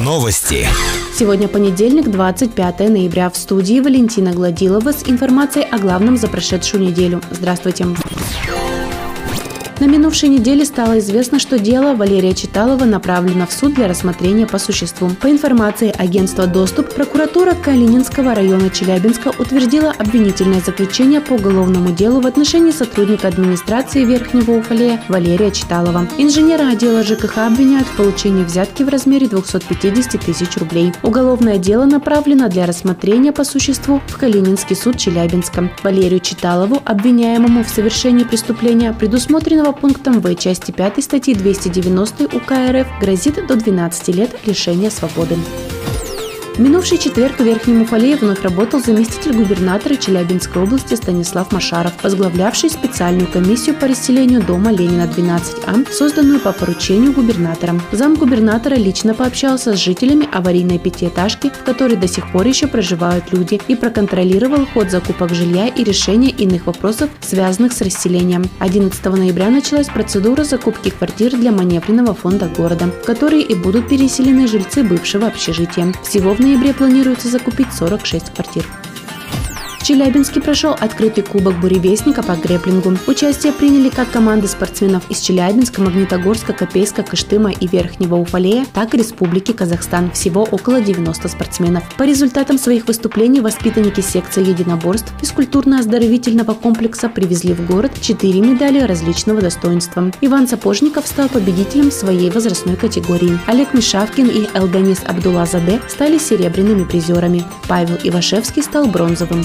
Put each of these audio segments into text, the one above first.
Новости. Сегодня понедельник, 25 ноября. В студии Валентина Гладилова с информацией о главном за прошедшую неделю. Здравствуйте. На минувшей неделе стало известно, что дело Валерия Читалова направлено в суд для рассмотрения по существу. По информации агентства «Доступ», прокуратура Калининского района Челябинска утвердила обвинительное заключение по уголовному делу в отношении сотрудника администрации Верхнего Уфалея Валерия Читалова. Инженера отдела ЖКХ обвиняют в получении взятки в размере 250 тысяч рублей. Уголовное дело направлено для рассмотрения по существу в Калининский суд Челябинска. Валерию Читалову, обвиняемому в совершении преступления, предусмотренного пунктом В части 5 статьи 290 УК РФ грозит до 12 лет лишения свободы. Минувший четверг в Верхнем Уфалее вновь работал заместитель губернатора Челябинской области Станислав Машаров, возглавлявший специальную комиссию по расселению дома Ленина 12А, созданную по поручению губернатора. Зам губернатора лично пообщался с жителями аварийной пятиэтажки, в которой до сих пор еще проживают люди, и проконтролировал ход закупок жилья и решения иных вопросов, связанных с расселением. 11 ноября началась процедура закупки квартир для маневренного фонда города, в которые и будут переселены жильцы бывшего общежития. Всего в ноябре планируется закупить 46 квартир. В Челябинске прошел открытый кубок буревестника по греплингу. Участие приняли как команды спортсменов из Челябинска, Магнитогорска, Копейска, Кыштыма и Верхнего Уфалея, так и Республики Казахстан. Всего около 90 спортсменов. По результатам своих выступлений воспитанники секции единоборств физкультурно-оздоровительного комплекса привезли в город 4 медали различного достоинства. Иван Сапожников стал победителем своей возрастной категории. Олег Мишавкин и Элганис Абдулазаде стали серебряными призерами. Павел Ивашевский стал бронзовым.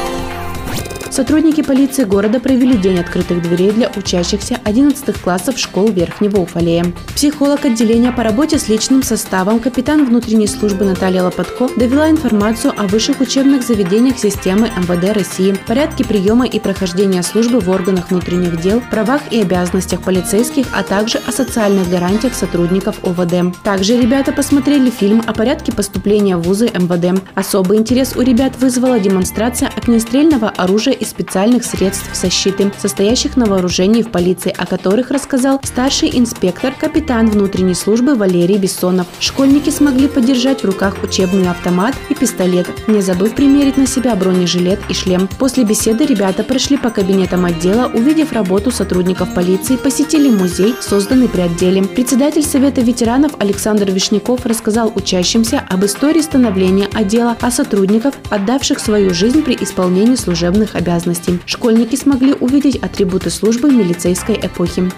Сотрудники полиции города провели день открытых дверей для учащихся 11 классов школ Верхнего Уфалея. Психолог отделения по работе с личным составом, капитан внутренней службы Наталья Лопатко довела информацию о высших учебных заведениях системы МВД России, порядке приема и прохождения службы в органах внутренних дел, правах и обязанностях полицейских, а также о социальных гарантиях сотрудников ОВД. Также ребята посмотрели фильм о порядке поступления в вузы МВД. Особый интерес у ребят вызвала демонстрация огнестрельного оружия и специальных средств защиты, состоящих на вооружении в полиции, о которых рассказал старший инспектор, капитан внутренней службы Валерий Бессонов. Школьники смогли подержать в руках учебный автомат и пистолет, не забыв примерить на себя бронежилет и шлем. После беседы ребята прошли по кабинетам отдела, увидев работу сотрудников полиции, посетили музей, созданный при отделе. Председатель Совета ветеранов Александр Вишняков рассказал учащимся об истории становления отдела, о сотрудниках, отдавших свою жизнь при исполнении служебных обязанностей обязанностей. Школьники смогли увидеть атрибуты службы милицейской эпохи.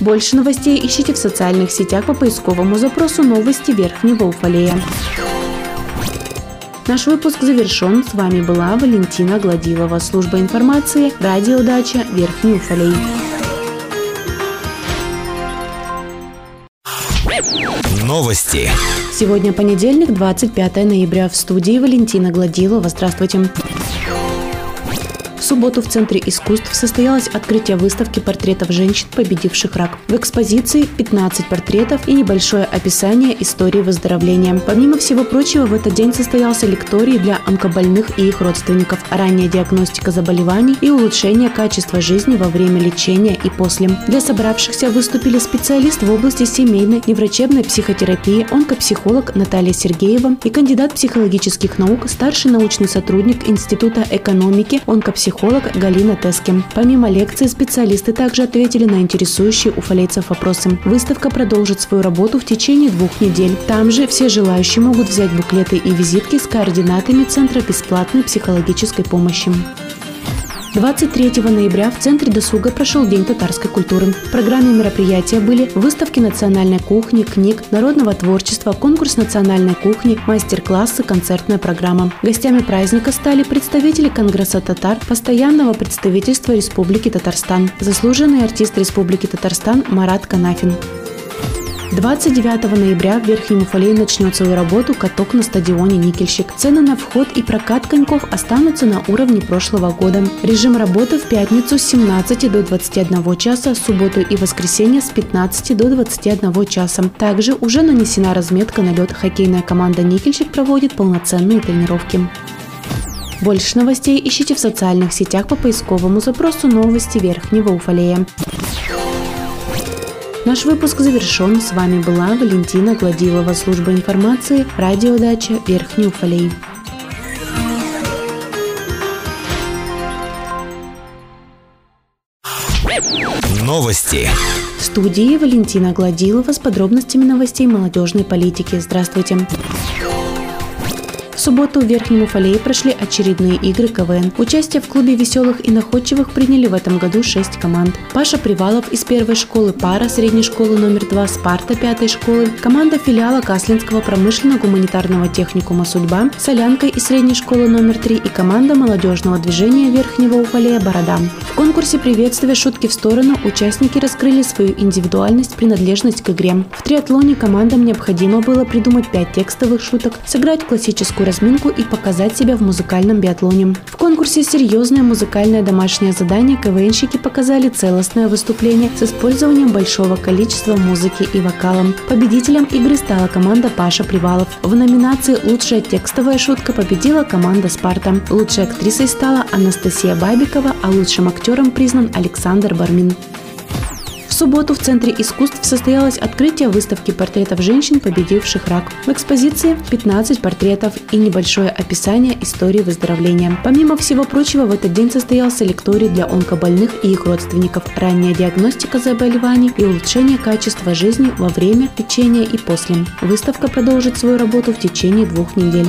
Больше новостей ищите в социальных сетях по поисковому запросу «Новости Верхнего Уфалея». Наш выпуск завершен. С вами была Валентина Гладилова, служба информации, радиодача Верхний Уфалей. Новости. Сегодня понедельник, 25 ноября. В студии Валентина Гладилова. Здравствуйте субботу в Центре искусств состоялось открытие выставки портретов женщин, победивших рак. В экспозиции 15 портретов и небольшое описание истории выздоровления. Помимо всего прочего, в этот день состоялся лекторий для онкобольных и их родственников, ранняя диагностика заболеваний и улучшение качества жизни во время лечения и после. Для собравшихся выступили специалист в области семейной неврачебной психотерапии, онкопсихолог Наталья Сергеева и кандидат психологических наук, старший научный сотрудник Института экономики, онкопсихолог психолог Галина Тескин. Помимо лекции, специалисты также ответили на интересующие уфалейцев вопросы. Выставка продолжит свою работу в течение двух недель. Там же все желающие могут взять буклеты и визитки с координатами Центра бесплатной психологической помощи. 23 ноября в Центре досуга прошел День татарской культуры. В программе мероприятия были выставки национальной кухни, книг, народного творчества, конкурс национальной кухни, мастер-классы, концертная программа. Гостями праздника стали представители Конгресса татар, постоянного представительства Республики Татарстан, заслуженный артист Республики Татарстан Марат Канафин. 29 ноября в Верхнем Уфалее начнет свою работу каток на стадионе «Никельщик». Цены на вход и прокат коньков останутся на уровне прошлого года. Режим работы в пятницу с 17 до 21 часа, субботу и воскресенье с 15 до 21 часа. Также уже нанесена разметка на лед. Хоккейная команда «Никельщик» проводит полноценные тренировки. Больше новостей ищите в социальных сетях по поисковому запросу «Новости Верхнего Уфалея». Наш выпуск завершен. С вами была Валентина Гладилова, служба информации, радиодача Верхний Уфалей. Новости. В студии Валентина Гладилова с подробностями новостей молодежной политики. Здравствуйте. В субботу в Верхнем Уфалее прошли очередные игры КВН. Участие в клубе веселых и находчивых приняли в этом году шесть команд. Паша Привалов из первой школы пара средней школы номер два Спарта пятой школы, команда филиала Каслинского промышленно-гуманитарного техникума «Судьба», Солянка из средней школы номер три и команда молодежного движения Верхнего Уфалея «Борода». В конкурсе приветствия шутки в сторону участники раскрыли свою индивидуальность, принадлежность к игре. В триатлоне командам необходимо было придумать пять текстовых шуток, сыграть классическую разминку и показать себя в музыкальном биатлоне. В конкурсе «Серьезное музыкальное домашнее задание» КВНщики показали целостное выступление с использованием большого количества музыки и вокала. Победителем игры стала команда Паша Привалов. В номинации «Лучшая текстовая шутка» победила команда «Спарта». Лучшей актрисой стала Анастасия Бабикова, а лучшим актером признан Александр Бармин субботу в Центре искусств состоялось открытие выставки портретов женщин, победивших рак. В экспозиции 15 портретов и небольшое описание истории выздоровления. Помимо всего прочего, в этот день состоялся лекторий для онкобольных и их родственников, ранняя диагностика заболеваний и улучшение качества жизни во время, лечения и после. Выставка продолжит свою работу в течение двух недель.